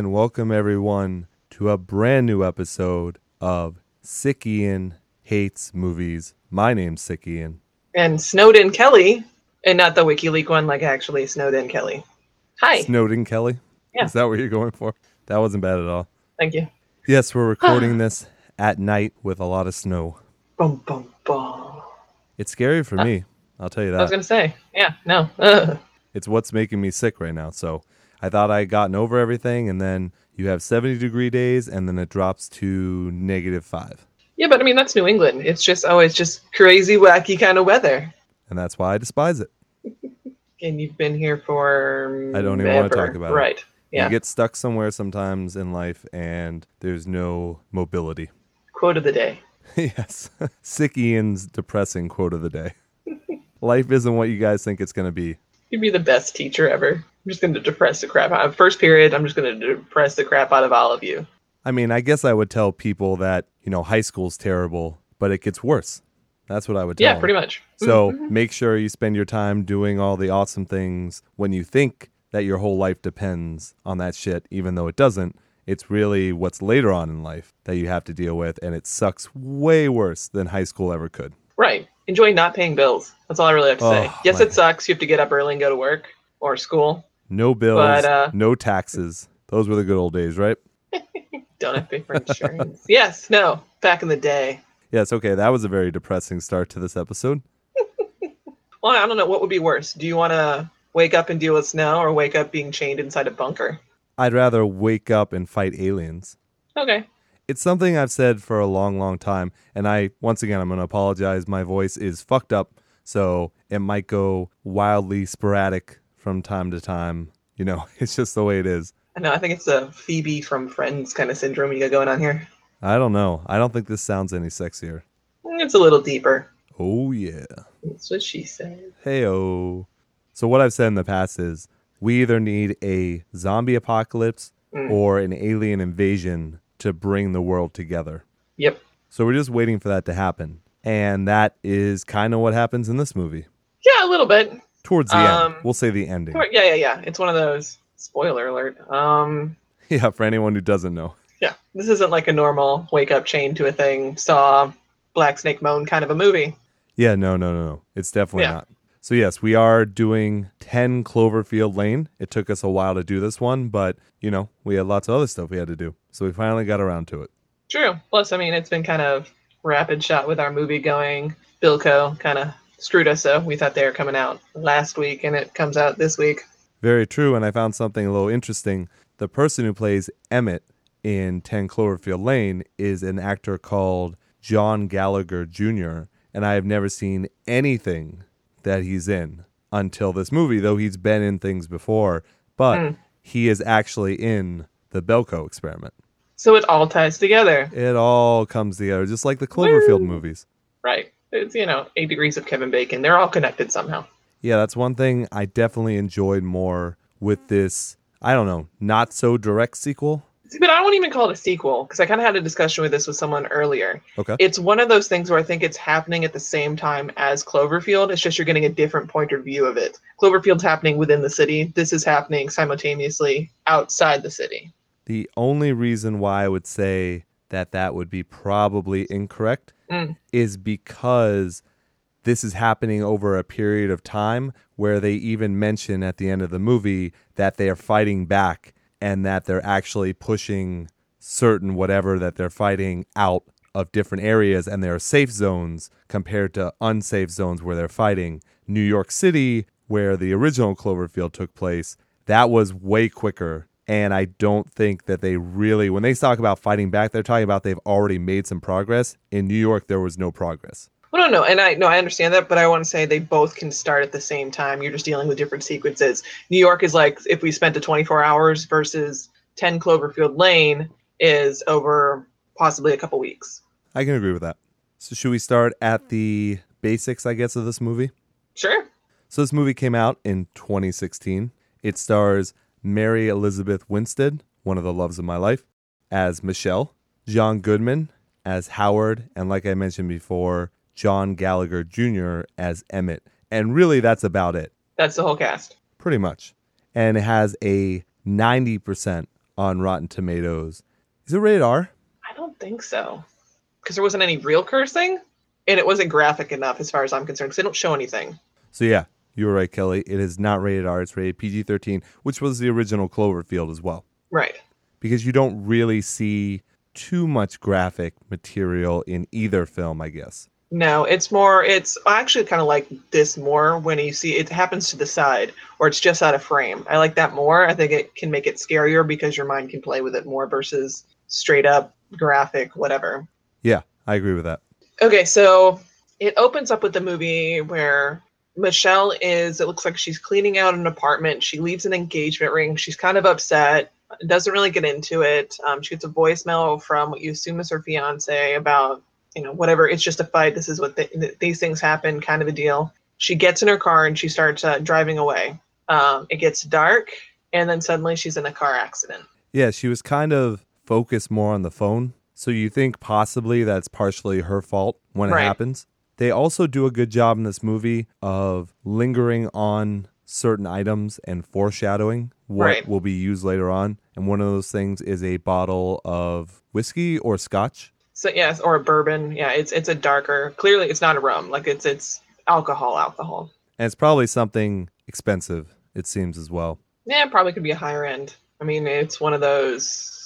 and welcome everyone to a brand new episode of Sick Ian Hates Movies. My name's Sick Ian. And Snowden Kelly, and not the WikiLeaks one, like actually Snowden Kelly. Hi. Snowden Kelly? Yeah. Is that what you're going for? That wasn't bad at all. Thank you. Yes, we're recording this at night with a lot of snow. Boom, boom, boom. It's scary for me. I'll tell you that. I was gonna say, yeah, no. Ugh. It's what's making me sick right now. So I thought I had gotten over everything, and then you have 70 degree days, and then it drops to negative five. Yeah, but I mean that's New England. It's just always just crazy, wacky kind of weather. And that's why I despise it. And you've been here for I don't even wanna talk about it. Right. Yeah. You get stuck somewhere sometimes in life, and there's no mobility. Quote of the day. yes. Sick Ian's depressing quote of the day. life isn't what you guys think it's going to be. You'd be the best teacher ever. I'm just gonna depress the crap out of first period, I'm just gonna depress the crap out of all of you. I mean, I guess I would tell people that, you know, high school's terrible, but it gets worse. That's what I would tell Yeah, them. pretty much. So mm-hmm. Mm-hmm. make sure you spend your time doing all the awesome things when you think that your whole life depends on that shit, even though it doesn't. It's really what's later on in life that you have to deal with, and it sucks way worse than high school ever could. Right. Enjoy not paying bills. That's all I really have to say. Oh, Yes, my- it sucks. You have to get up early and go to work or school. No bills, But, uh, no taxes. Those were the good old days, right? Don't have to pay for insurance. yes, no. Back in the day. Yes, okay, that was a very depressing start to this episode. Well, I don't know. What would be worse? Do you want to wake up and deal with snow or wake up being chained inside a bunker? I'd rather wake up and fight aliens. Okay. It's something I've said for a long, long time. And I, once again, I'm going to apologize. My voice is fucked up. So it might go wildly sporadic from time to time. You know, it's just the way it is. I know. I think it's a Phoebe from Friends kind of syndrome you got going on here. I don't know. I don't think this sounds any sexier. It's a little deeper. Oh, yeah. That's what she said. Hey, oh. So, what I've said in the past is we either need a zombie apocalypse Mm. or an alien invasion to bring the world together. Yep. So, we're just waiting for that to happen. And that is kind of what happens in this movie. Yeah, a little bit. Towards the Um, end. We'll say the ending. Yeah, yeah, yeah. It's one of those. Spoiler alert. Um, Yeah, for anyone who doesn't know. yeah. This isn't like a normal wake up chain to a thing. Saw Black Snake Moan kind of a movie. Yeah, no, no, no, no. It's definitely Yeah. not. So, yes, we are doing 10 Cloverfield Lane. It took us a while to do this one, but, you know, we had lots of other stuff we had to do. So, we finally got around to it. True. Plus, I mean, it's been kind of rapid shot with our movie going. Belko kind of screwed us, though. we thought they were coming out last week, and it comes out this week. Very true. And I found something a little interesting. The person who plays Emmett in 10 Cloverfield Lane is an actor called John Gallagher Jr., and I have never seen anything that he's in until this movie, though he's been in things before. But Mm. he is actually in the Belko experiment. So it all ties together. It all comes together, just like the Cloverfield Woo. movies. Right. It's, you know, eight degrees of Kevin Bacon. They're all connected somehow. Yeah, that's one thing I definitely enjoyed more with this, I don't know, not so direct sequel. See, But I won't even call it a sequel because I kind of had a discussion with this with someone earlier. Okay. It's one of those things where I think it's happening at the same time as Cloverfield. It's just you're getting a different point of view of it. Cloverfield's happening within the city. This is happening simultaneously outside the city. The only reason why I would say that that would be probably incorrect Mm. is because this is happening over a period of time where they even mention at the end of the movie that they are fighting back and that they're actually pushing certain whatever that they're fighting out of different areas and there are safe zones compared to unsafe zones where they're fighting. New York City, where the original Cloverfield took place, that was way quicker. And I don't think that they really, when they talk about fighting back, they're talking about they've already made some progress. In New York, there was no progress. Well, no, no, and I no, I understand that, but I want to say they both can start at the same time. You're just dealing with different sequences. New York is like if we spent the 24 hours versus 10 Cloverfield Lane is over possibly a couple weeks. I can agree with that. So, should we start at the basics, I guess, of this movie? Sure. So, this movie came out in 2016. It stars Mary Elizabeth Winstead, one of the loves of my life, as Michelle, John Goodman as Howard, and like I mentioned before, John Gallagher Jr. as Emmett. And really, that's about it, That's the whole cast. pretty much. And it has a 90% on Rotten Tomatoes. Is it rated R? I don't think so. Because there wasn't any real cursing, and it wasn't graphic enough as far as I'm concerned, because they don't show anything. So yeah, you were right, Kelly. It is not rated R. It's rated PG thirteen, which was the original Cloverfield as well. Right. Because you don't really see too much graphic material in either film, I guess. No, it's more. It's I actually kind of like this more when you see it happens to the side or it's just out of frame. I like that more. I think it can make it scarier because your mind can play with it more versus straight up graphic, whatever. Yeah, I agree with that. Okay, so it opens up with the movie where Michelle is. It looks like she's cleaning out an apartment. She leaves an engagement ring. She's kind of upset. Doesn't really get into it. Um, she gets a voicemail from what you assume is her fiance about you know, whatever. It's just a fight. This is what the, these things happen, kind of a deal. She gets in her car and she starts uh, driving away. Um, it gets dark, and then suddenly she's in a car accident. Yeah, she was kind of focused more on the phone. So you think possibly that's partially her fault when Right. it happens. They also do a good job in this movie of lingering on certain items and foreshadowing what Right. will be used later on. And one of those things is a bottle of whiskey or scotch. So yes, or a bourbon. Yeah, it's it's a darker. Clearly, it's not a rum. Like it's it's alcohol, alcohol. And it's probably something expensive, it seems as well. Yeah, it probably could be a higher end. I mean, it's one of those.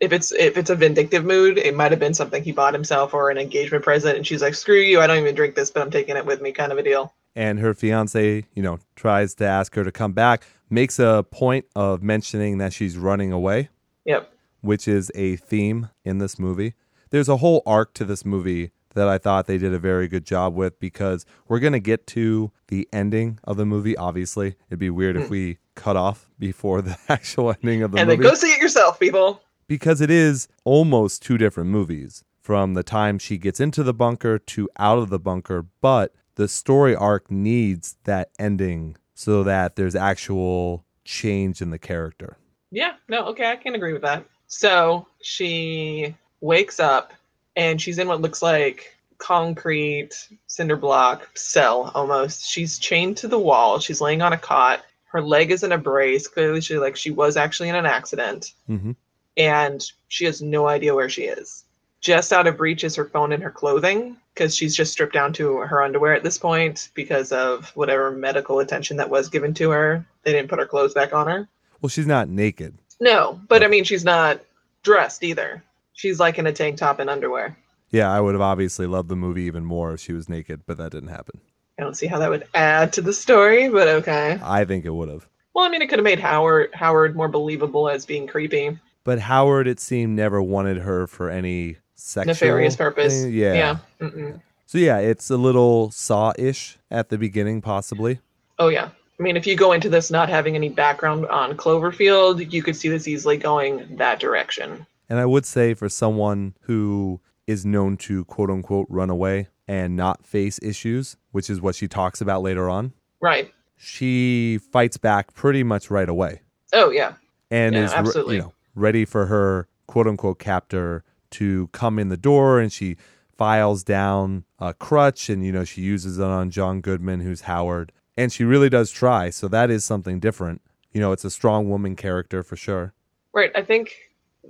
If it's if it's a vindictive mood, it might have been something he bought himself or an engagement present, and she's like, "Screw you! I don't even drink this, but I'm taking it with me," kind of a deal. and her fiance, you know, tries to ask her to come back, makes a point of mentioning that she's running away, Yep. which is a theme in this movie. There's a whole arc to this movie that I thought they did a very good job with because we're going to get to the ending of the movie. Obviously, it'd be weird if hmm. we cut off before the actual ending of the and movie And then go see it yourself, people. Because it is almost two different movies from the time she gets into the bunker to out of the bunker, but the story arc needs that ending so that there's actual change in the character. Yeah, no, okay, I can agree with that. So she wakes up and she's in what looks like concrete cinder block cell almost. She's chained to the wall. She's laying on a cot. Her leg is in a brace. Clearly, she like she was actually in an accident, hmm and she has no idea where she is. Just out of reach is her phone and her clothing because she's just stripped down to her underwear at this point because of whatever medical attention that was given to her. They didn't put her clothes back on her. Well, she's not naked. No, but I mean, she's not dressed either. She's like in a tank top and underwear. Yeah, I would have obviously loved the movie even more if she was naked, but that didn't happen. I don't see how that would add to the story, but okay. I think it would have. Well, I mean, it could have made Howard Howard more believable as being creepy, But Howard, it seemed, never wanted her for any sexual nefarious purpose. thing. Yeah. Yeah. So yeah, it's a little saw-ish at the beginning, possibly. Oh yeah. I mean, if you go into this not having any background on Cloverfield, you could see this easily going that direction. And I would say for someone who is known to quote unquote run away and not face issues, which is what she talks about later on, Right. she fights back pretty much right away Oh yeah. and Yeah, is absolutely. you know ready for her quote unquote captor to come in the door and she files down a crutch and you know she uses it on John Goodman who's Howard and she really does try so that is something different you know it's a strong woman character for sure Right. I think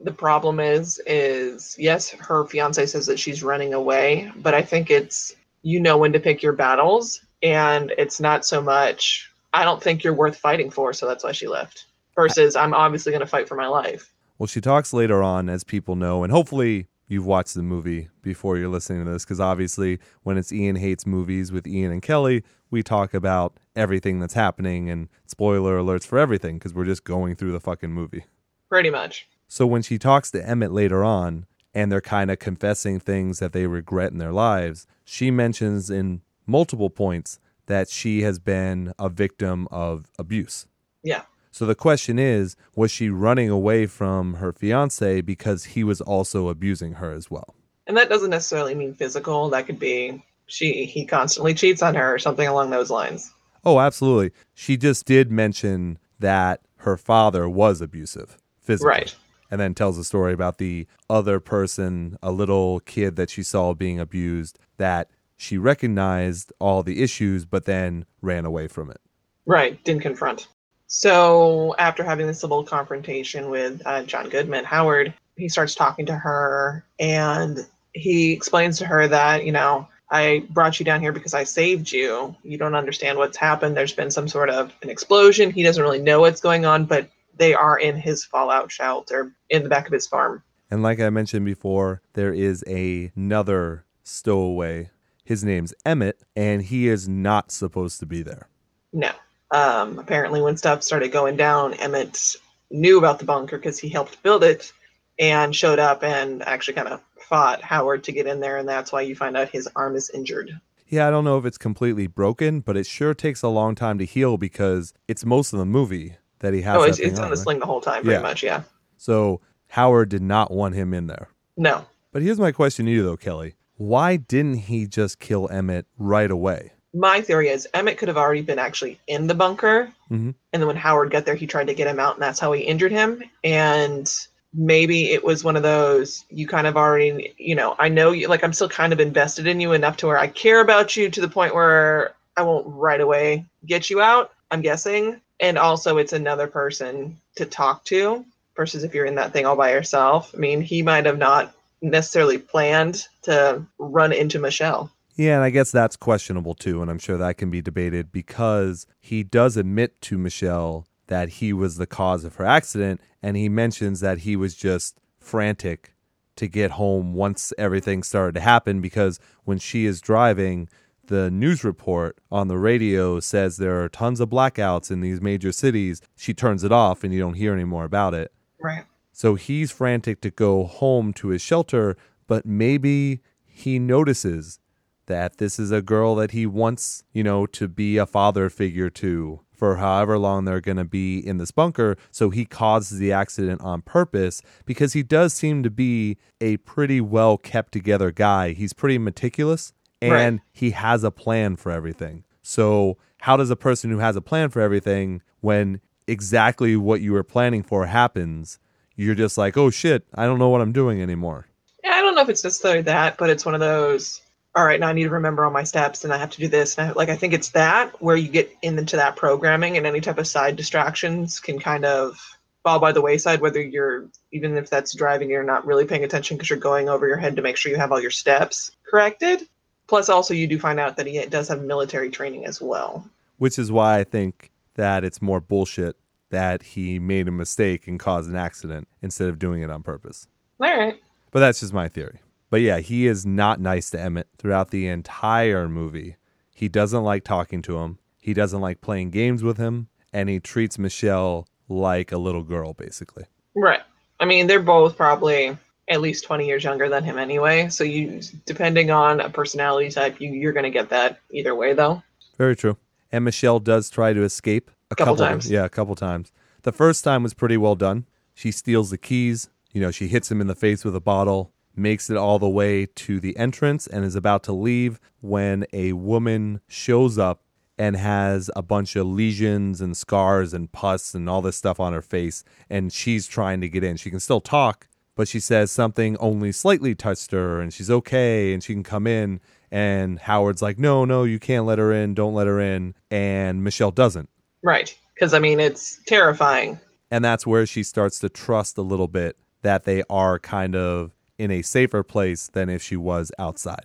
the problem is is yes, her fiance says that she's running away, but I think it's you know when to pick your battles and it's not so much I don't think you're worth fighting for, so that's why she left. Versus I'm obviously going to fight for my life. Well, she talks later on, as people know, and hopefully you've watched the movie before you're listening to this, because obviously when it's Ian Hates Movies with Ian and Kelly, we talk about everything that's happening and spoiler alerts for everything, because we're just going through the fucking movie. Pretty much. So when she talks to Emmett later on, and they're kind of confessing things that they regret in their lives, she mentions in multiple points that she has been a victim of abuse. Yeah. So the question is, was she running away from her fiance because he was also abusing her as well? And that doesn't necessarily mean physical. That could be she he constantly cheats on her or something along those lines. Oh, absolutely. She just did mention that her father was abusive physically. Right. And then tells a story about the other person, a little kid that she saw being abused, that she recognized all the issues, but then ran away from it. Right. Didn't confront. So after having this little confrontation with uh, John Goodman, Howard, he starts talking to her and he explains to her that, you know, I brought you down here because I saved you. You don't understand what's happened. There's been some sort of an explosion. He doesn't really know what's going on, but they are in his fallout shelter in the back of his farm. And like I mentioned before, there is a, another stowaway. His name's Emmett, and he is not supposed to be there. No. Um, apparently, when stuff started going down, Emmett knew about the bunker because he helped build it and showed up and actually kind of fought Howard to get in there, and that's why you find out his arm is injured. Yeah, I don't know if it's completely broken, but it sure takes a long time to heal because it's most of the movie that he has. Oh, it's, it's on, on the right? sling the whole time, pretty Yeah. much. Yeah. So Howard did not want him in there. No. But here's my question to you, though, Kelly. Why didn't he just kill Emmett right away? My theory is Emmett could have already been actually in the bunker, Mhm. and then when Howard got there, he tried to get him out, and that's how he injured him. And maybe it was one of those you kind of already, you know, I know you, like I'm still kind of invested in you enough to where I care about you to the point where I won't right away get you out. I'm guessing, and also it's another person to talk to versus if you're in that thing all by yourself. I mean, he might have not necessarily planned to run into Michelle. Yeah, and I guess that's questionable too, and I'm sure that can be debated because he does admit to Michelle that he was the cause of her accident, and he mentions that he was just frantic to get home once everything started to happen because when she is driving, the news report on the radio says there are tons of blackouts in these major cities. She turns it off and you don't hear any more about it. Right. So he's frantic to go home to his shelter, but maybe he notices that this is a girl that he wants, you know, to be a father figure to for however long they're going to be in this bunker. So he causes the accident on purpose because he does seem to be a pretty well kept together guy. He's pretty meticulous and Right. he has a plan for everything. So, how does a person who has a plan for everything, when exactly what you were planning for happens, you're just like, oh shit, I don't know what I'm doing anymore? Yeah, I don't know if it's necessarily that, but it's one of those. All right, now I need to remember all my steps, and I have to do this. And I, like I think it's that where you get into that programming, and any type of side distractions can kind of fall by the wayside. Whether you're even if that's driving, you're not really paying attention because you're going over your head to make sure you have all your steps corrected. Plus, also you do find out that he does have military training as well. Which is why I think that it's more bullshit that he made a mistake and caused an accident instead of doing it on purpose. All right. But that's just my theory. But yeah, he is not nice to Emmett throughout the entire movie. He doesn't like talking to him. He doesn't like playing games with him, and he treats Michelle like a little girl, basically. Right. I mean, they're both probably at least 20 years younger than him anyway. So you, depending on a personality type, you, you're going to get that either way, though. Very true. And Michelle does try to escape a Couple couple, times. Yeah, a couple times. The first time was pretty well done. She steals the keys. You know, she hits him in the face with a bottle, makes it all the way to the entrance, and is about to leave when a woman shows up and has a bunch of lesions and scars and pus and all this stuff on her face. And she's trying to get in. She can still talk, but she says something only slightly touched her and she's okay and she can come in. And Howard's like, no, no, you can't let her in. Don't let her in. And Michelle doesn't. Right. Because, I mean, it's terrifying. And that's where she starts to trust a little bit that they are kind of in a safer place than if she was outside.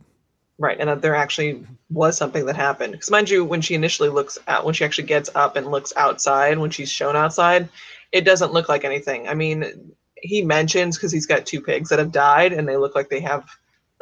Right. And that there actually was something that happened. Because, mind you, when she initially looks out, when she actually gets up and looks outside, when she's shown outside, it doesn't look like anything. I mean, he mentions because he's got two pigs that have died and they look like they have,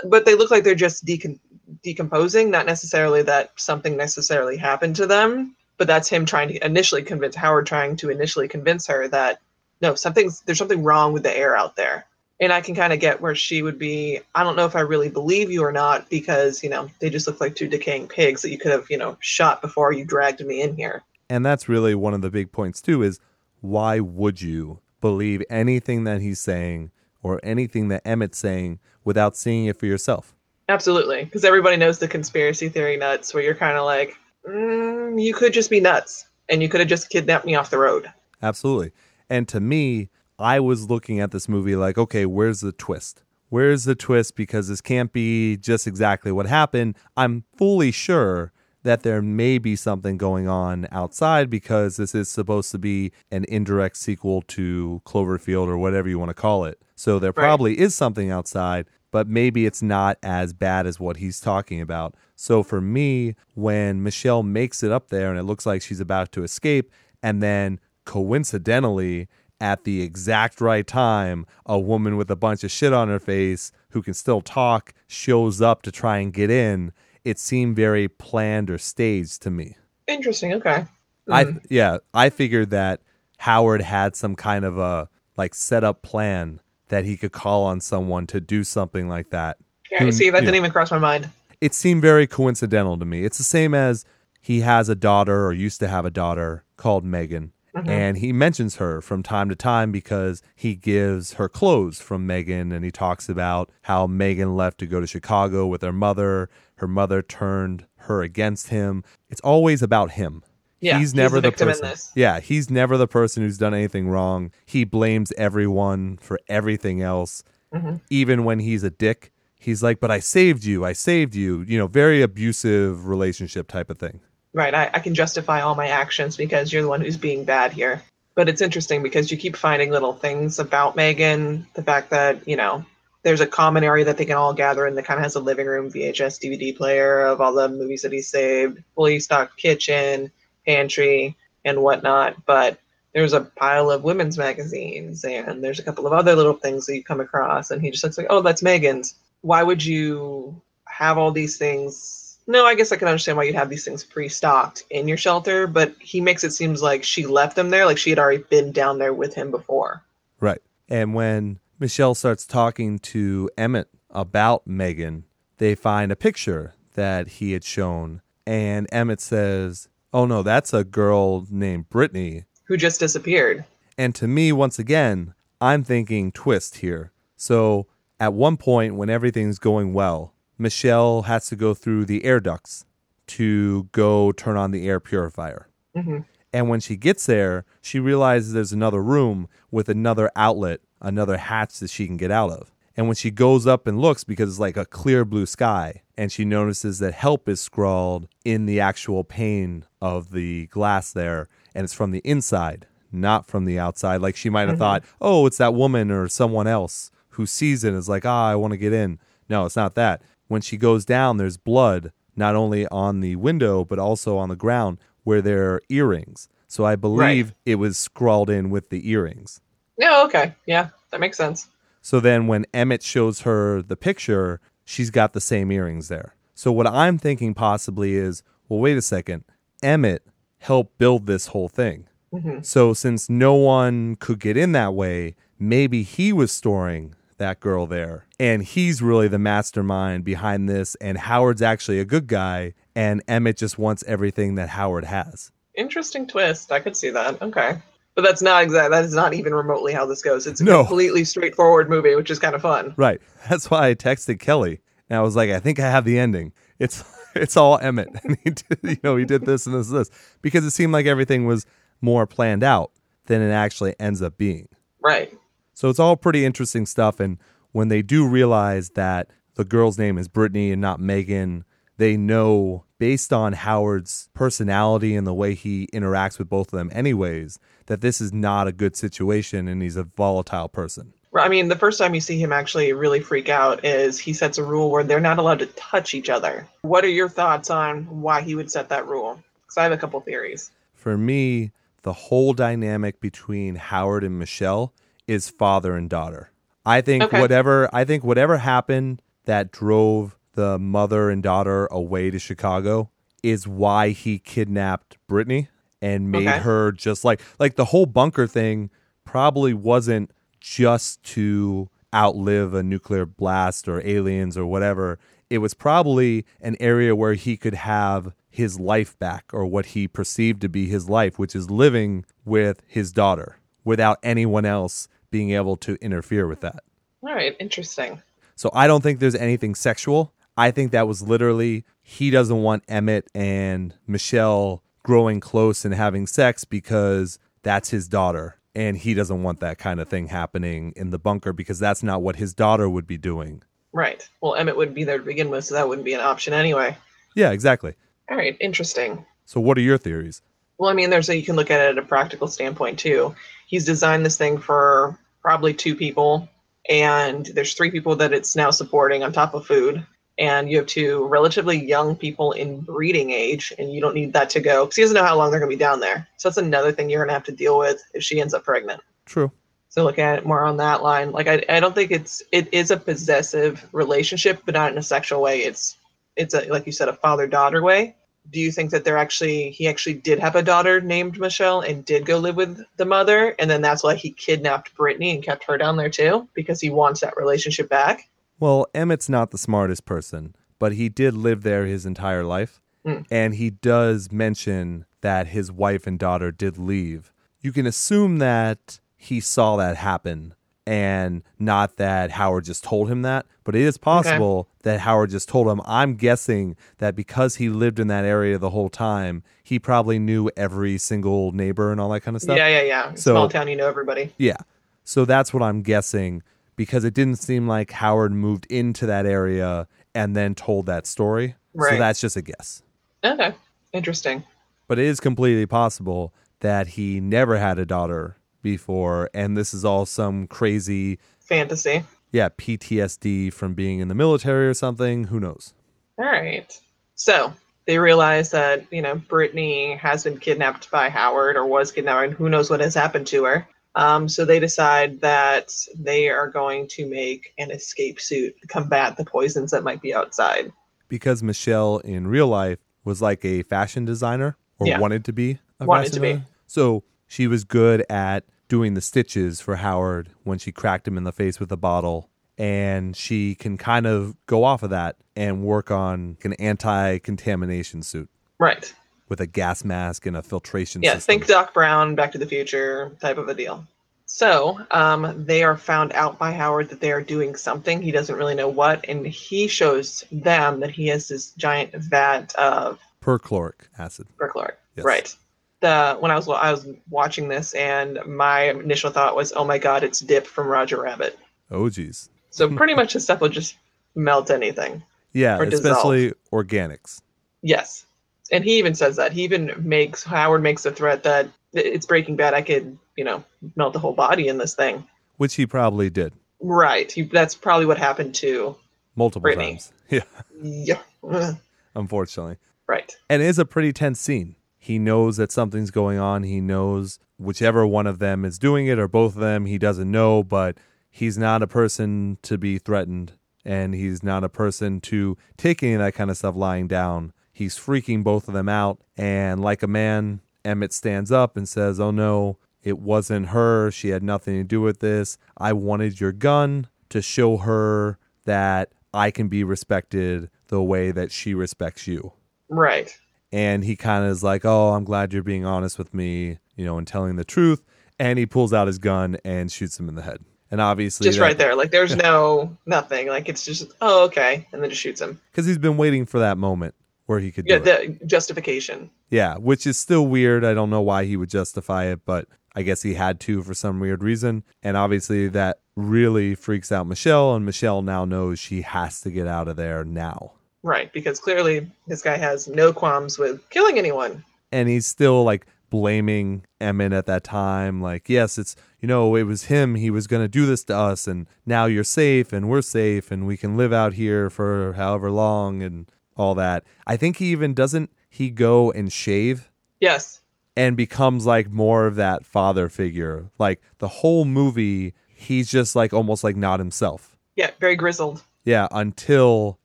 but they look like they're just decom- decomposing, not necessarily that something necessarily happened to them. But that's him trying to initially convince Howard, trying to initially convince her that no, something's there's something wrong with the air out there. And I can kind of get where she would be. I don't know if I really believe you or not because you know they just look like two decaying pigs that you could have you know shot before you dragged me in here. And that's really one of the big points, too, is why would you believe anything that he's saying or anything that Emmett's saying without seeing it for yourself? Absolutely, because everybody knows the conspiracy theory nuts, where you're kind of like, mm, you could just be nuts, and you could have just kidnapped me off the road. Absolutely. And to me, I was looking at this movie like, okay, where's the twist? Where's the twist? Because this can't be just exactly what happened. I'm fully sure that there may be something going on outside because this is supposed to be an indirect sequel to Cloverfield or whatever you want to call it. So there Right. probably is something outside, but maybe it's not as bad as what he's talking about. So for me, when Michelle makes it up there and it looks like she's about to escape, and then coincidentally, at the exact right time, a woman with a bunch of shit on her face who can still talk shows up to try and get in, it seemed very planned or staged to me. Interesting. Okay. I hmm. yeah, I figured that Howard had some kind of a like set up plan that he could call on someone to do something like that. Yeah, Who- see, that didn't even cross my mind. It seemed very coincidental to me. It's the same as he has a daughter or used to have a daughter called Megan. And he mentions her from time to time because he gives her clothes from Megan and he talks about how Megan left to go to Chicago with her mother. Her mother turned her against him. It's always about him. Yeah, he's he's never the the, person. Yeah, he's never the person who's done anything wrong. He blames everyone for everything else. Mm-hmm. Even when he's a dick, he's like, "But I saved you. I saved you." You know, very abusive relationship type of thing. Right. I, I can justify all my actions because you're the one who's being bad here. But it's interesting because you keep finding little things about Megan. The fact that, you know, there's a common area that they can all gather in that kind of has a living room VHS DVD player of all the movies that he saved, fully stocked kitchen, pantry, and whatnot. But there's a pile of women's magazines and there's a couple of other little things that you come across. And he just looks like, oh, that's Megan's. Why would you have all these things? No, I guess I can understand why you'd have these things pre-stocked in your shelter, but he makes it seems like she left them there, like she had already been down there with him before. Right. And when Michelle starts talking to Emmett about Megan, they find a picture that he had shown. And Emmett says, Oh, no, that's a girl named Brittany. Who just disappeared? And to me, once again, I'm thinking twist here. So at one point, when everything's going well, Michelle has to go through the air ducts to go turn on the air purifier. Mhm. And when she gets there, she realizes there's another room with another outlet, another hatch that she can get out of. And when she goes up and looks, because it's like a clear blue sky, and she notices that help is scrawled in the actual pane of the glass there, and it's from the inside, not from the outside. Like she might have thought, oh, it's that woman or someone else who sees it and is like, ah, I want to get in. No, it's not that. When she goes down, there's blood, not only on the window, but also on the ground where there are earrings. So I believe it was scrawled in with the earrings. No, okay. Yeah, that makes sense. So then when Emmett shows her the picture, she's got the same earrings there. So what I'm thinking possibly is, well, wait a second. Emmett helped build this whole thing. Mm-hmm. So since no one could get in that way, maybe he was storing that girl there. And he's really the mastermind behind this. And Howard's actually a good guy. And Emmett just wants everything that Howard has. Interesting twist. I could see that. Okay. But that's not exact. That is not even remotely how this goes. It's a No. completely straightforward movie, which is kind of fun. Right. That's why I texted Kelly. And I was like, I think I have the ending. It's it's all Emmett. And he did, you know, he did this and this and this. Because it seemed like everything was more planned out than it actually ends up being. Right. So it's all pretty interesting stuff. And when they do realize that the girl's name is Brittany and not Megan, they know based on Howard's personality and the way he interacts with both of them, anyways, that this is not a good situation and he's a volatile person. I mean, the first time you see him actually really freak out is he sets a rule where they're not allowed to touch each other. What are your thoughts on why he would set that rule? Because I have a couple theories. For me, the whole dynamic between Howard and Michelle is father and daughter. I think Okay. whatever I think whatever happened that drove the mother and daughter away to Chicago is why he kidnapped Brittany and made Okay. her just like like the whole bunker thing probably wasn't just to outlive a nuclear blast or aliens or whatever. It was probably an area where he could have his life back or what he perceived to be his life, which is living with his daughter without anyone else being able to interfere with that. All right, interesting. So I don't think there's anything sexual. I think that was literally he doesn't want Emmett and Michelle growing close and having sex because that's his daughter. And he doesn't want that kind of thing happening in the bunker because that's not what his daughter would be doing. Right. Well, Emmett wouldn't be there to begin with, so that wouldn't be an option anyway. Yeah, exactly. All right, interesting. So, what are your theories? Well, I mean, there's a you can look at it at a practical standpoint too. He's designed this thing for probably two people, and there's three people that it's now supporting on top of food. And you have two relatively young people in breeding age, and you don't need that to go because he doesn't know how long they're going to be down there. So that's another thing you're going to have to deal with if she ends up pregnant. True. So look at it more on that line. Like I, I don't think it's it is a possessive relationship, but not in a sexual way. It's it's a like you said, a father daughter way. Do you think that they're actually he actually did have a daughter named Michelle and did go live with the mother, and then that's why he kidnapped Brittany and kept her down there too because he wants that relationship back? Well, Emmett's not the smartest person, but he did live there his entire life. Mm. And he does mention that his wife and daughter did leave. You can assume that he saw that happen and not that Howard just told him that, but it is possible that Howard just told him. I'm guessing that because he lived in that area the whole time, he probably knew every single neighbor and all that kind of stuff. Yeah, yeah, yeah. So- Small town, you know everybody. Yeah. So that's what I'm guessing because it didn't seem like Howard moved into that area and then told that story. So that's just a guess. Okay, interesting. But it is completely possible that he never had a daughter before and this is all some crazy Fantasy. yeah, PTSD from being in the military or something, who knows. All right. So they realize that, you know, Brittany has been kidnapped by Howard or was kidnapped, and who knows what has happened to her. Um, so they decide that they are going to make an escape suit to combat the poisons that might be outside. Because Michelle in real life was like a fashion designer or Yeah. wanted to be a Wanted fashion to be. designer. So she was good at doing the stitches for Howard when she cracked him in the face with a bottle. And she can kind of go off of that and work on an anti contamination suit Right. with a gas mask and a filtration Yeah, system. think Doc Brown, Back to the Future type of a deal. So um, they are found out by Howard that they are doing something. He doesn't really know what, and he shows them that he has this giant vat of Perchloric acid. perchloric. Yes. Right. The when I was I was watching this, and my initial thought was, "Oh my God, it's Dip from Roger Rabbit." Oh, geez. So pretty much his stuff will just melt anything. Yeah, Or dissolve. especially organics. Yes, and he even says that. He even makes Howard makes a threat that it's Breaking Bad. I could, you know, melt the whole body in this thing. which he probably did Right. He, that's probably what happened to. multiple Brittany. times. Yeah, Yeah. Unfortunately. Right. And it is a pretty tense scene. He knows that something's going on. He knows whichever one of them is doing it or both of them, he doesn't know, but he's not a person to be threatened and he's not a person to take any of that kind of stuff lying down. He's freaking both of them out. And like a man, Emmett stands up and says, Oh no, it wasn't her. She had nothing to do with this. I wanted your gun to show her that I can be respected the way that she respects you Right. And he kind of is like, "Oh, I'm glad you're being honest with me, you know, and telling the truth." And he pulls out his gun and shoots him in the head. And obviously, Just right there. Like there's no nothing. Like it's just oh okay, and then just shoots him. because he's been waiting for that moment where he could do Yeah. The justification. Yeah, which is still weird. I don't know why he would justify it, but I guess he had to for some weird reason. And obviously, that really freaks out Michelle, and Michelle now knows she has to get out of there now. Right. Because clearly this guy has no qualms with killing anyone. and he's still like blaming Emmett at that time. Like, yes, it's you know, it was him. He was going to do this to us, and now you're safe, and we're safe, and we can live out here for however long, and all that. I think he even doesn't he go and shave Yes. and becomes like more of that father figure. Like the whole movie, he's just like almost like not himself. Yeah. Very grizzled. Yeah, until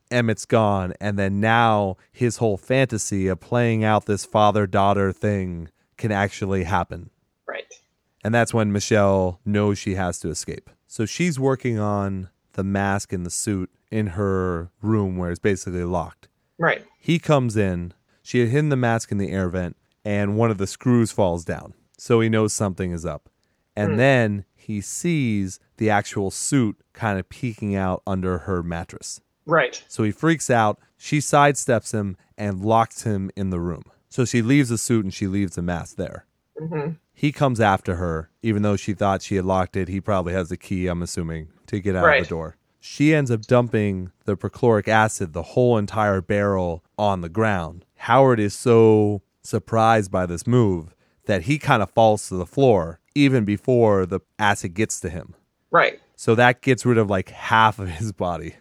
Emmett's gone. And then now his whole fantasy of playing out this father daughter thing can actually happen. Right. And that's when Michelle knows she has to escape. So she's working on the mask and the suit in her room where it's basically locked. Right. He comes in. She had hidden the mask in the air vent, and one of the screws falls down. So he knows something is up. And hmm. then he sees the actual suit kind of peeking out under her mattress. Right. So he freaks out. She sidesteps him and locks him in the room. So she leaves the suit and she leaves the mask there. hmm He comes after her, even though she thought she had locked it. He probably has the key, I'm assuming, to get out Right. of the door. she ends up dumping the perchloric acid, the whole entire barrel, on the ground. Howard is so surprised by this move that he kind of falls to the floor even before the acid gets to him. Right. So that gets rid of like half of his body.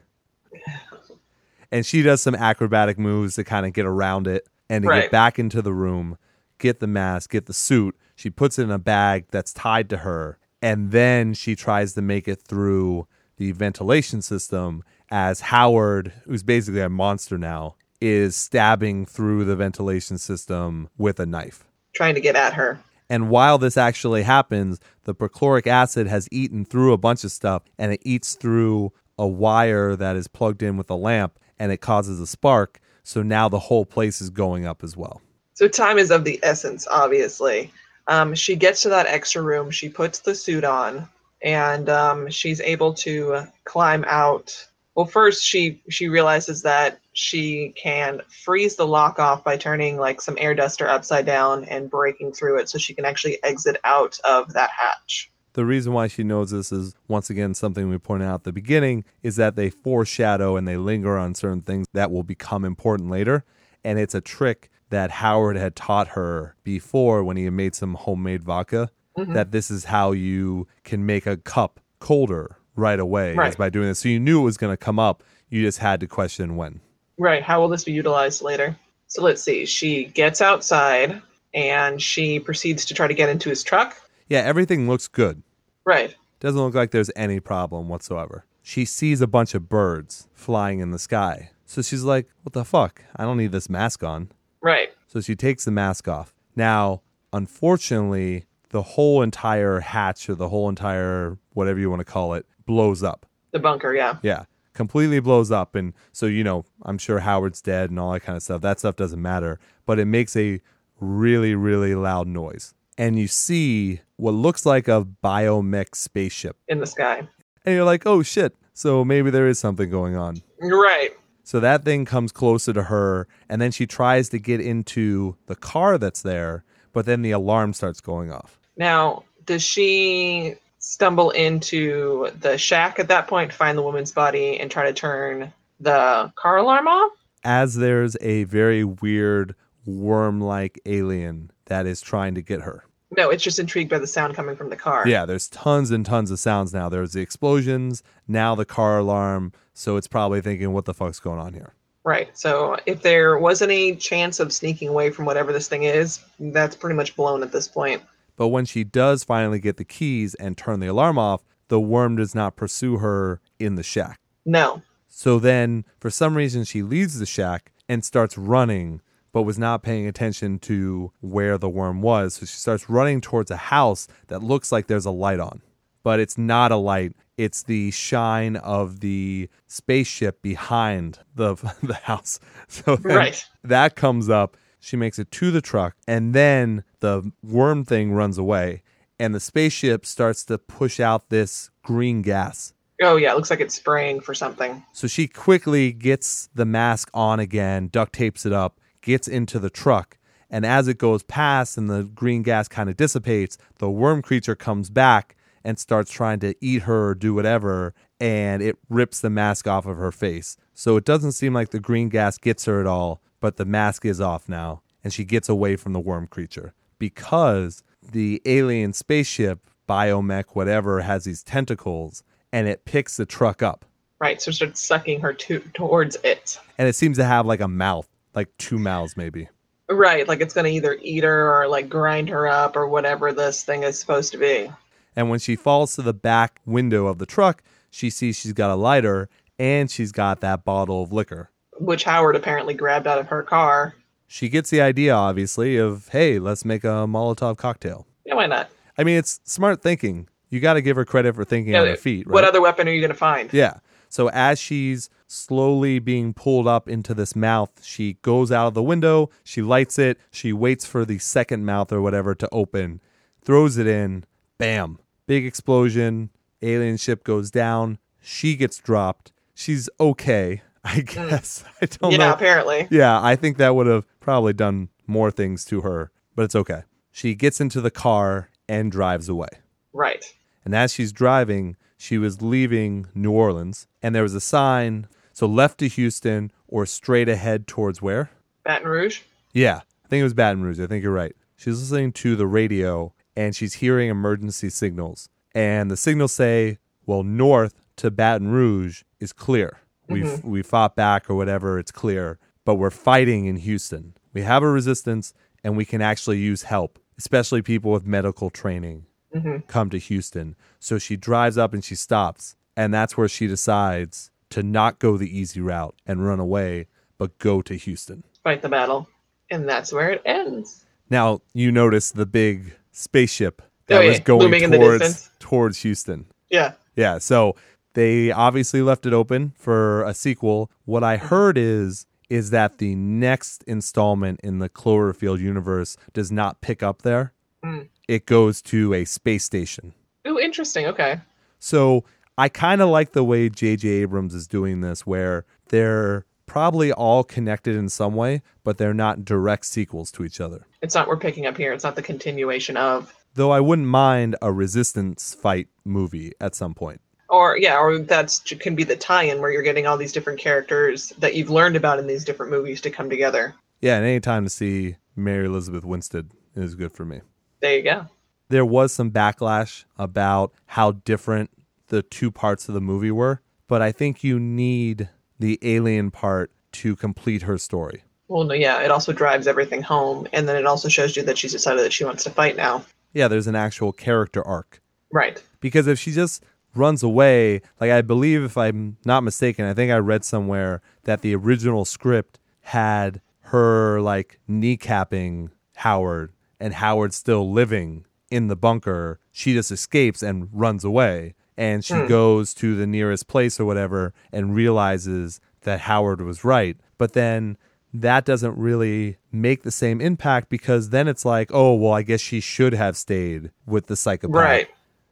And she does some acrobatic moves to kind of get around it and to Right. get back into the room, get the mask, get the suit. She puts it in a bag that's tied to her. And then she tries to make it through the ventilation system as Howard, who's basically a monster now, is stabbing through the ventilation system with a knife. Trying to get at her. And while this actually happens, the perchloric acid has eaten through a bunch of stuff and it eats through a wire that is plugged in with a lamp and it causes a spark. So now the whole place is going up as well. So time is of the essence, obviously. Um, she gets to that extra room. She puts the suit on, and um, she's able to climb out. Well, first she she realizes that she can freeze the lock off by turning like some air duster upside down and breaking through it, so she can actually exit out of that hatch. The reason why she knows this is once again something we pointed out at the beginning is that they foreshadow and they linger on certain things that will become important later. And it's a trick that Howard had taught her before when he had made some homemade vodka. Mm-hmm. That this is how you can make a cup colder right away is by doing this. So you knew it was going to come up. You just had to question when. Right. How will this be utilized later? So let's see. She gets outside and she proceeds to try to get into his truck. Yeah, everything looks good. Right. Doesn't look like there's any problem whatsoever. She sees a bunch of birds flying in the sky. So she's like, what the fuck? I don't need this mask on. Right. So she takes the mask off. Now, unfortunately, the whole entire hatch or the whole entire whatever you want to call it blows up. The bunker, yeah. Yeah, completely blows up. And so, you know, I'm sure Howard's dead and all that kind of stuff. That stuff doesn't matter, but it makes a really, really loud noise. And you see what looks like a biomech spaceship. In the sky. And you're like, oh shit. So maybe there is something going on. Right. So that thing comes closer to her, and then she tries to get into the car that's there, but then the alarm starts going off. Now, does she stumble into the shack at that point, find the woman's body, and try to turn the car alarm off? As there's a very weird worm like alien that is trying to get her. No, it's just intrigued by the sound coming from the car. Yeah, there's tons and tons of sounds now. There's the explosions, now the car alarm. So it's probably thinking, what the fuck's going on here? Right. So if there was any chance of sneaking away from whatever this thing is, that's pretty much blown at this point. But when she does finally get the keys and turn the alarm off, the worm does not pursue her in the shack. No. So then, for some reason, she leaves the shack and starts running, but was not paying attention to where the worm was. So she starts running towards a house that looks like there's a light on, but it's not a light. It's the shine of the spaceship behind the the house. So Right. that comes up. She makes it to the truck, and then the worm thing runs away, and the spaceship starts to push out this green gas. Oh, yeah. It looks like it's spraying for something. So she quickly gets the mask on again, duct tapes it up, gets into the truck. And as it goes past and the green gas kind of dissipates, the worm creature comes back and starts trying to eat her or do whatever. And it rips the mask off of her face. So it doesn't seem like the green gas gets her at all, but the mask is off now. And she gets away from the worm creature because the alien spaceship, biomech, whatever, has these tentacles and it picks the truck up. Right. So it starts sucking her to- towards it. and it seems to have like a mouth, like two mouths maybe. Right. Like it's going to either eat her or like grind her up or whatever this thing is supposed to be. And when she falls to the back window of the truck, she sees she's got a lighter and she's got that bottle of liquor. Which Howard apparently grabbed out of her car. She gets the idea, obviously, of hey, let's make a Molotov cocktail. Yeah, why not? I mean, it's smart thinking. You got to give her credit for thinking on her feet, right? What other weapon are you going to find? Yeah. So as she's slowly being pulled up into this mouth, she goes out of the window, she lights it, she waits for the second mouth or whatever to open, throws it in, bam, big explosion, alien ship goes down, she gets dropped. She's okay, I hmm. guess. I don't yeah, know. apparently. Yeah, I think that would have probably done more things to her, but it's okay. She gets into the car and drives away. Right. And as she's driving, she was leaving New Orleans, and there was a sign so left to Houston or straight ahead towards where? Baton Rouge. Yeah, I think it was Baton Rouge. I think you're right. She's listening to the radio and she's hearing emergency signals. And the signals say, well, north to Baton Rouge is clear. We've mm-hmm. we fought back or whatever, it's clear. But we're fighting in Houston. We have a resistance and we can actually use help, especially people with medical training mm-hmm. come to Houston. So she drives up and she stops. And that's where she decides to not go the easy route and run away, but go to Houston. Fight the battle, and that's where it ends. Now you notice the big spaceship that Oh, was going looming in the towards towards Houston. Yeah. Yeah, so they obviously left it open for a sequel. What I heard is is that the next installment in the Cloverfield universe does not pick up there. Mm. It goes to a space station. Oh, interesting. Okay. So I kind of like the way J.J. Abrams is doing this, where they're probably all connected in some way, but they're not direct sequels to each other. It's not we're picking up here. It's not the continuation of, Though I wouldn't mind a resistance fight movie at some point. or yeah, or that's can be the tie-in where you're getting all these different characters that you've learned about in these different movies to come together. Yeah, and any time to see Mary Elizabeth Winstead is good for me. There you go. There was some backlash about how different the two parts of the movie were, but I think you need the alien part to complete her story. Well, no, yeah, it also drives everything home, and then it also shows you that she's decided that she wants to fight now. Yeah, there's an actual character arc. Right. because if she just runs away like i believe if i'm not mistaken i think i read somewhere that the original script had her like kneecapping howard and howard still living in the bunker she just escapes and runs away and she hmm. goes to the nearest place or whatever and realizes that howard was right but then that doesn't really make the same impact because then it's like oh well i guess she should have stayed with the psychopath Right.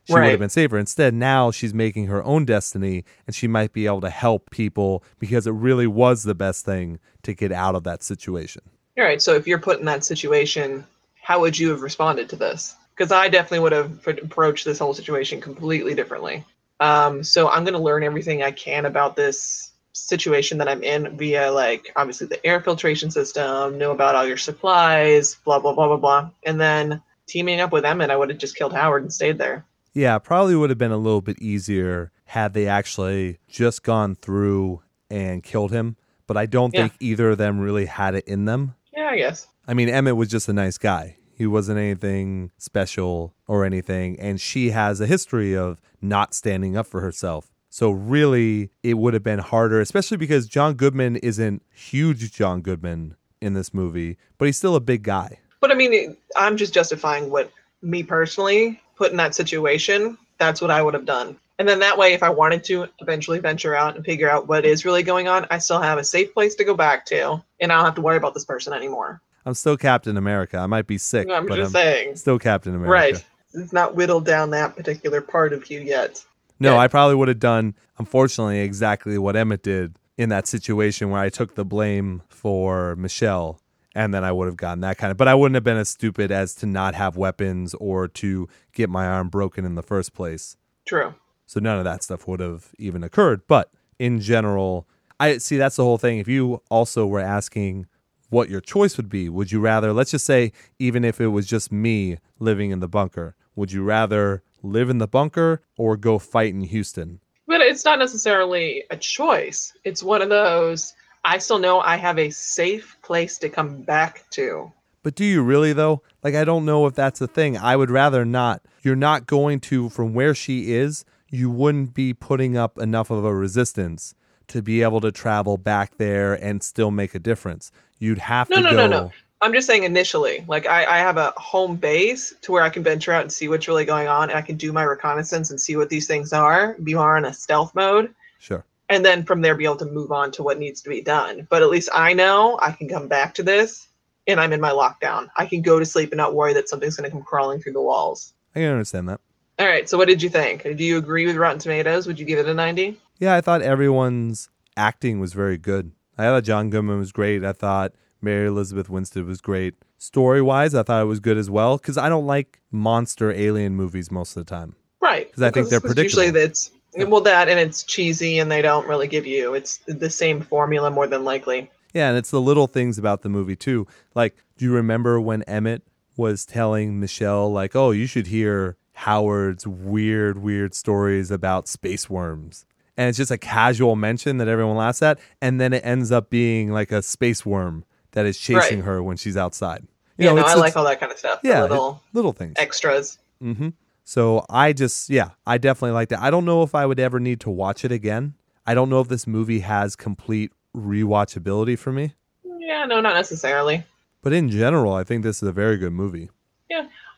she would have been safer. Instead, now she's making her own destiny and she might be able to help people because it really was the best thing to get out of that situation. All right. So if you're put in that situation, how would you have responded to this? Because I definitely would have approached this whole situation completely differently. Um, so I'm going to learn everything I can about this situation that I'm in via, like, obviously the air filtration system, know about all your supplies, blah, blah, blah, blah, blah. And then teaming up with Emmett, I would have just killed Howard and stayed there. Yeah, probably would have been a little bit easier had they actually just gone through and killed him. But I don't Yeah. think either of them really had it in them. Yeah, I guess. I mean, Emmett was just a nice guy. He wasn't anything special or anything. And she has a history of not standing up for herself. So, really, it would have been harder, especially because John Goodman isn't huge John Goodman in this movie, but he's still a big guy. But I mean, I'm just justifying what me personally put in that situation. That's what I would have done. And then that way, if I wanted to eventually venture out and figure out what is really going on, I still have a safe place to go back to, and I don't have to worry about this person anymore. I'm still Captain America. I might be sick, I'm but just I'm saying. still Captain America. Right. It's not whittled down that particular part of you yet. No. I probably would have done, unfortunately, exactly what Emmett did in that situation where I took the blame for Michelle, and then I would have gotten that kind of. But I wouldn't have been as stupid as to not have weapons or to get my arm broken in the first place. True. So none of that stuff would have even occurred. But in general, I see that's the whole thing. If you also were asking what your choice would be, would you rather, let's just say, even if it was just me living in the bunker, would you rather live in the bunker or go fight in Houston? But it's not necessarily a choice. It's one of those. I still know I have a safe place to come back to. But do you really though? Like I don't know if that's the thing. I would rather not. You're not going to from where she is, you wouldn't be putting up enough of a resistance to be able to travel back there and still make a difference. You'd have No, to no, go no, no. I'm just saying initially, like I, I have a home base to where I can venture out and see what's really going on, and I can do my reconnaissance and see what these things are, be more in a stealth mode, Sure. and then from there be able to move on to what needs to be done. But at least I know I can come back to this, and I'm in my lockdown. I can go to sleep and not worry that something's going to come crawling through the walls. I can understand that. All right, so what did you think? Do you agree with Rotten Tomatoes? Would you give it a 90? Yeah, I thought everyone's acting was very good. I thought John Goodman was great. I thought Mary Elizabeth Winstead was great. Story wise, I thought it was good as well because I don't like monster alien movies most of the time. Right. Because I think they're predictable. Usually that's Well, that and it's cheesy, and they don't really give you. It's the same formula more than likely. Yeah, and it's the little things about the movie too. Like, do you remember when Emmett was telling Michelle, like, "Oh, you should hear Howard's weird, weird stories about space worms," and it's just a casual mention that everyone laughs at, and then it ends up being like a space worm that is chasing Right. her when she's outside. You yeah, know, no, I like all that kind of stuff. the yeah, little it- little things. extras. hmm So I just, yeah, I definitely like that. I don't know if I would ever need to watch it again. I don't know if this movie has complete rewatchability for me, Yeah, no, not necessarily. but in general, I think this is a very good movie.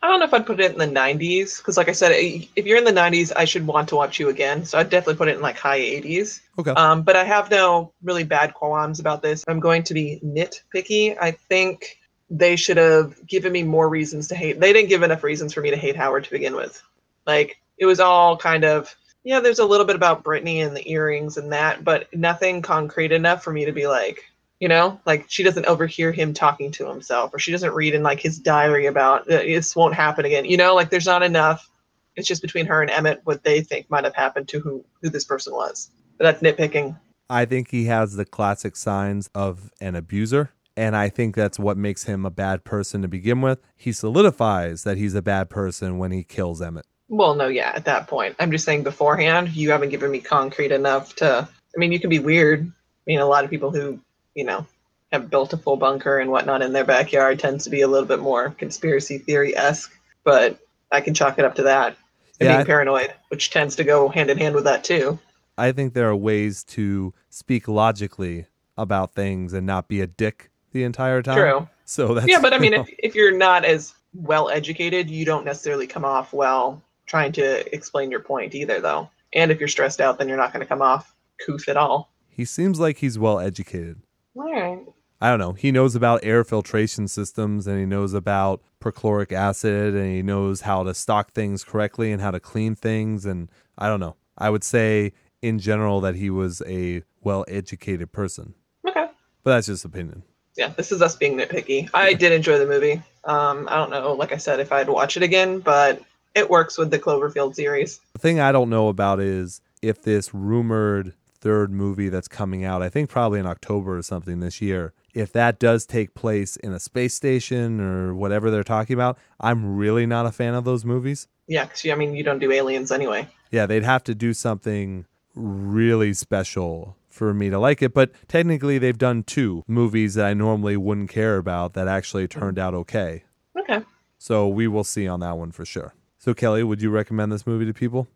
I don't know if I'd put it in the 90s because, like I said, if you're in the 90s, I should want to watch you again. So I'd definitely put it in like high 80s. Okay. Um, but I have no really bad qualms about this. I'm going to be nitpicky. I think they should have given me more reasons to hate. They didn't give enough reasons for me to hate Howard to begin with. Like it was all kind of yeah. There's a little bit about Brittany and the earrings and that, but nothing concrete enough for me to be like, you know, like she doesn't overhear him talking to himself, or she doesn't read in like his diary about "Uh, this won't happen again. You know, like there's not enough. It's just between her and Emmett what they think might have happened to who who this person was. But that's nitpicking. I think he has the classic signs of an abuser. And I think that's what makes him a bad person to begin with. He solidifies that he's a bad person when he kills Emmett. Well, no, yeah, at that point. I'm just saying beforehand, you haven't given me concrete enough to. I mean, you can be weird. I mean, a lot of people who, you know, have built a full bunker and whatnot in their backyard tends to be a little bit more conspiracy theory esque, but I can chalk it up to that. And Yeah, being paranoid, which tends to go hand in hand with that too. I think there are ways to speak logically about things and not be a dick the entire time. True. So that's yeah, but I mean, you know, if, if you're not as well educated, you don't necessarily come off well trying to explain your point either, though. And if you're stressed out, then you're not going to come off couth at all. he seems like he's well educated. All right. I don't know. He knows about air filtration systems and he knows about perchloric acid and he knows how to stock things correctly and how to clean things. And I don't know. I would say in general that he was a well educated person, Okay. but that's just opinion. yeah, this is us being nitpicky. I did enjoy the movie. Um, I don't know, like I said, if I'd watch it again, but it works with the Cloverfield series. The thing I don't know about is if this rumored third movie that's coming out, I think probably in October or something this year, if that does take place in a space station or whatever they're talking about, I'm really not a fan of those movies. Yeah, because I mean, you don't do aliens anyway. Yeah, they'd have to do something really special for me to like it. But technically, they've done two movies that I normally wouldn't care about that actually turned out okay. Okay, So we will see on that one for sure. So, Kelly, would you recommend this movie to people?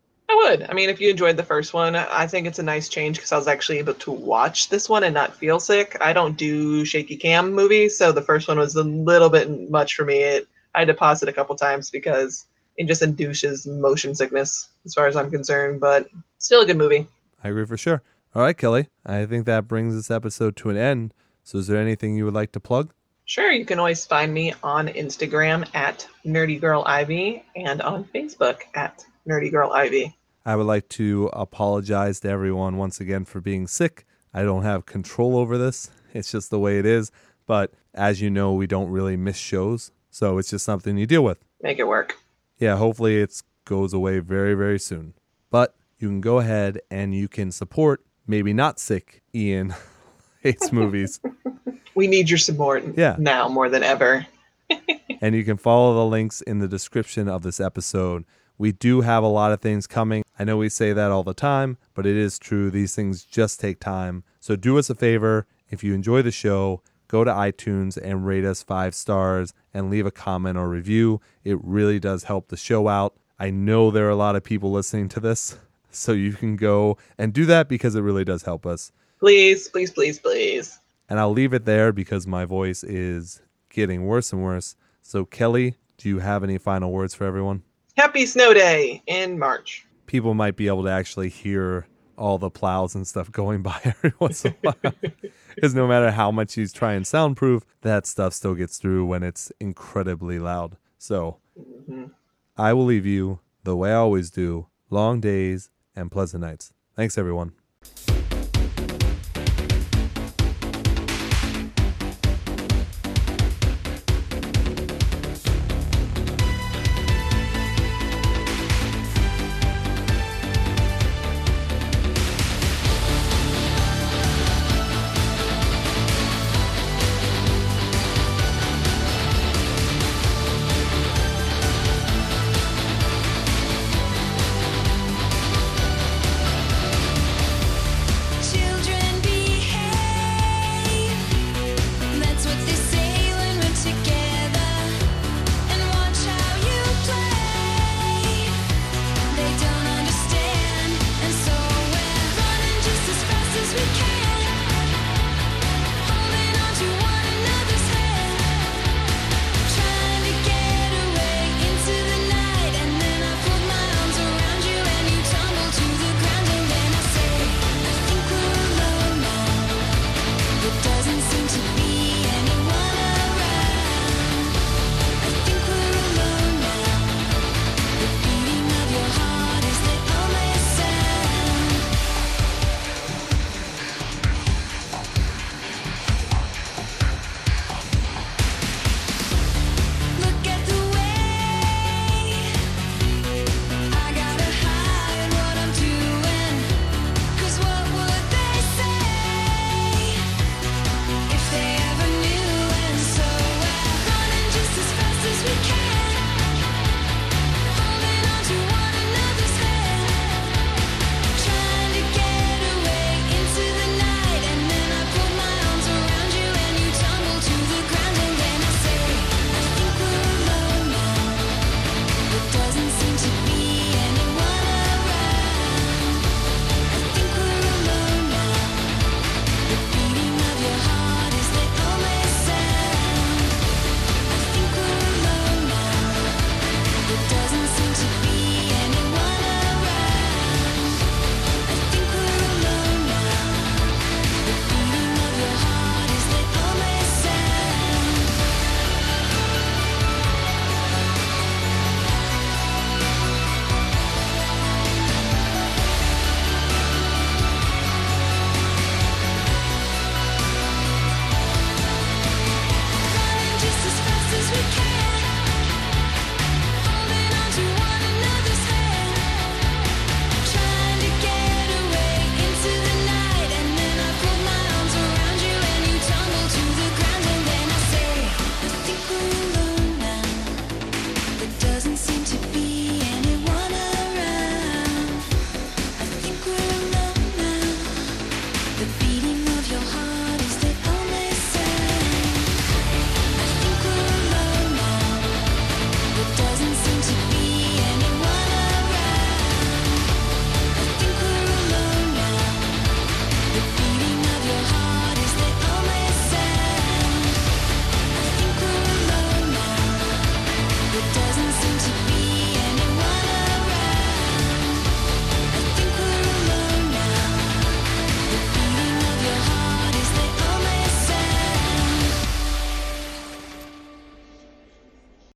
I would. I mean, if you enjoyed the first one, I think it's a nice change because I was actually able to watch this one and not feel sick. I don't do shaky cam movies, so the first one was a little bit much for me. It I had to pause it a couple times because it just induces motion sickness, as far as I'm concerned. But still a good movie. I agree for sure. All right, Kelly. I think that brings this episode to an end. So, is there anything you would like to plug? Sure, you can always find me on Instagram at Nerdy Girl Ivy and on Facebook at Nerdy Girl Ivy. I would like to apologize to everyone once again for being sick. I don't have control over this. It's just the way it is. But as you know, we don't really miss shows. So it's just something you deal with. Make it work. Yeah, hopefully it goes away very, very soon. But you can go ahead and you can support, maybe not sick, Ian hates movies. We need your support Yeah. now more than ever. and you can follow the links in the description of this episode. We do have a lot of things coming. I know we say that all the time, but it is true. These things just take time. So do us a favor. If you enjoy the show, go to iTunes and rate us five stars and leave a comment or review. It really does help the show out. I know there are a lot of people listening to this, so you can go and do that because it really does help us. Please, please, please, please. And I'll leave it there because my voice is getting worse and worse. So, Kelly, do you have any final words for everyone? Happy Snow Day in March. People might be able to actually hear all the plows and stuff going by every once in a while. Because no matter how much you try and soundproof, that stuff still gets through when it's incredibly loud. So, Mhm. I will leave you the way I always do long days and pleasant nights. Thanks, everyone.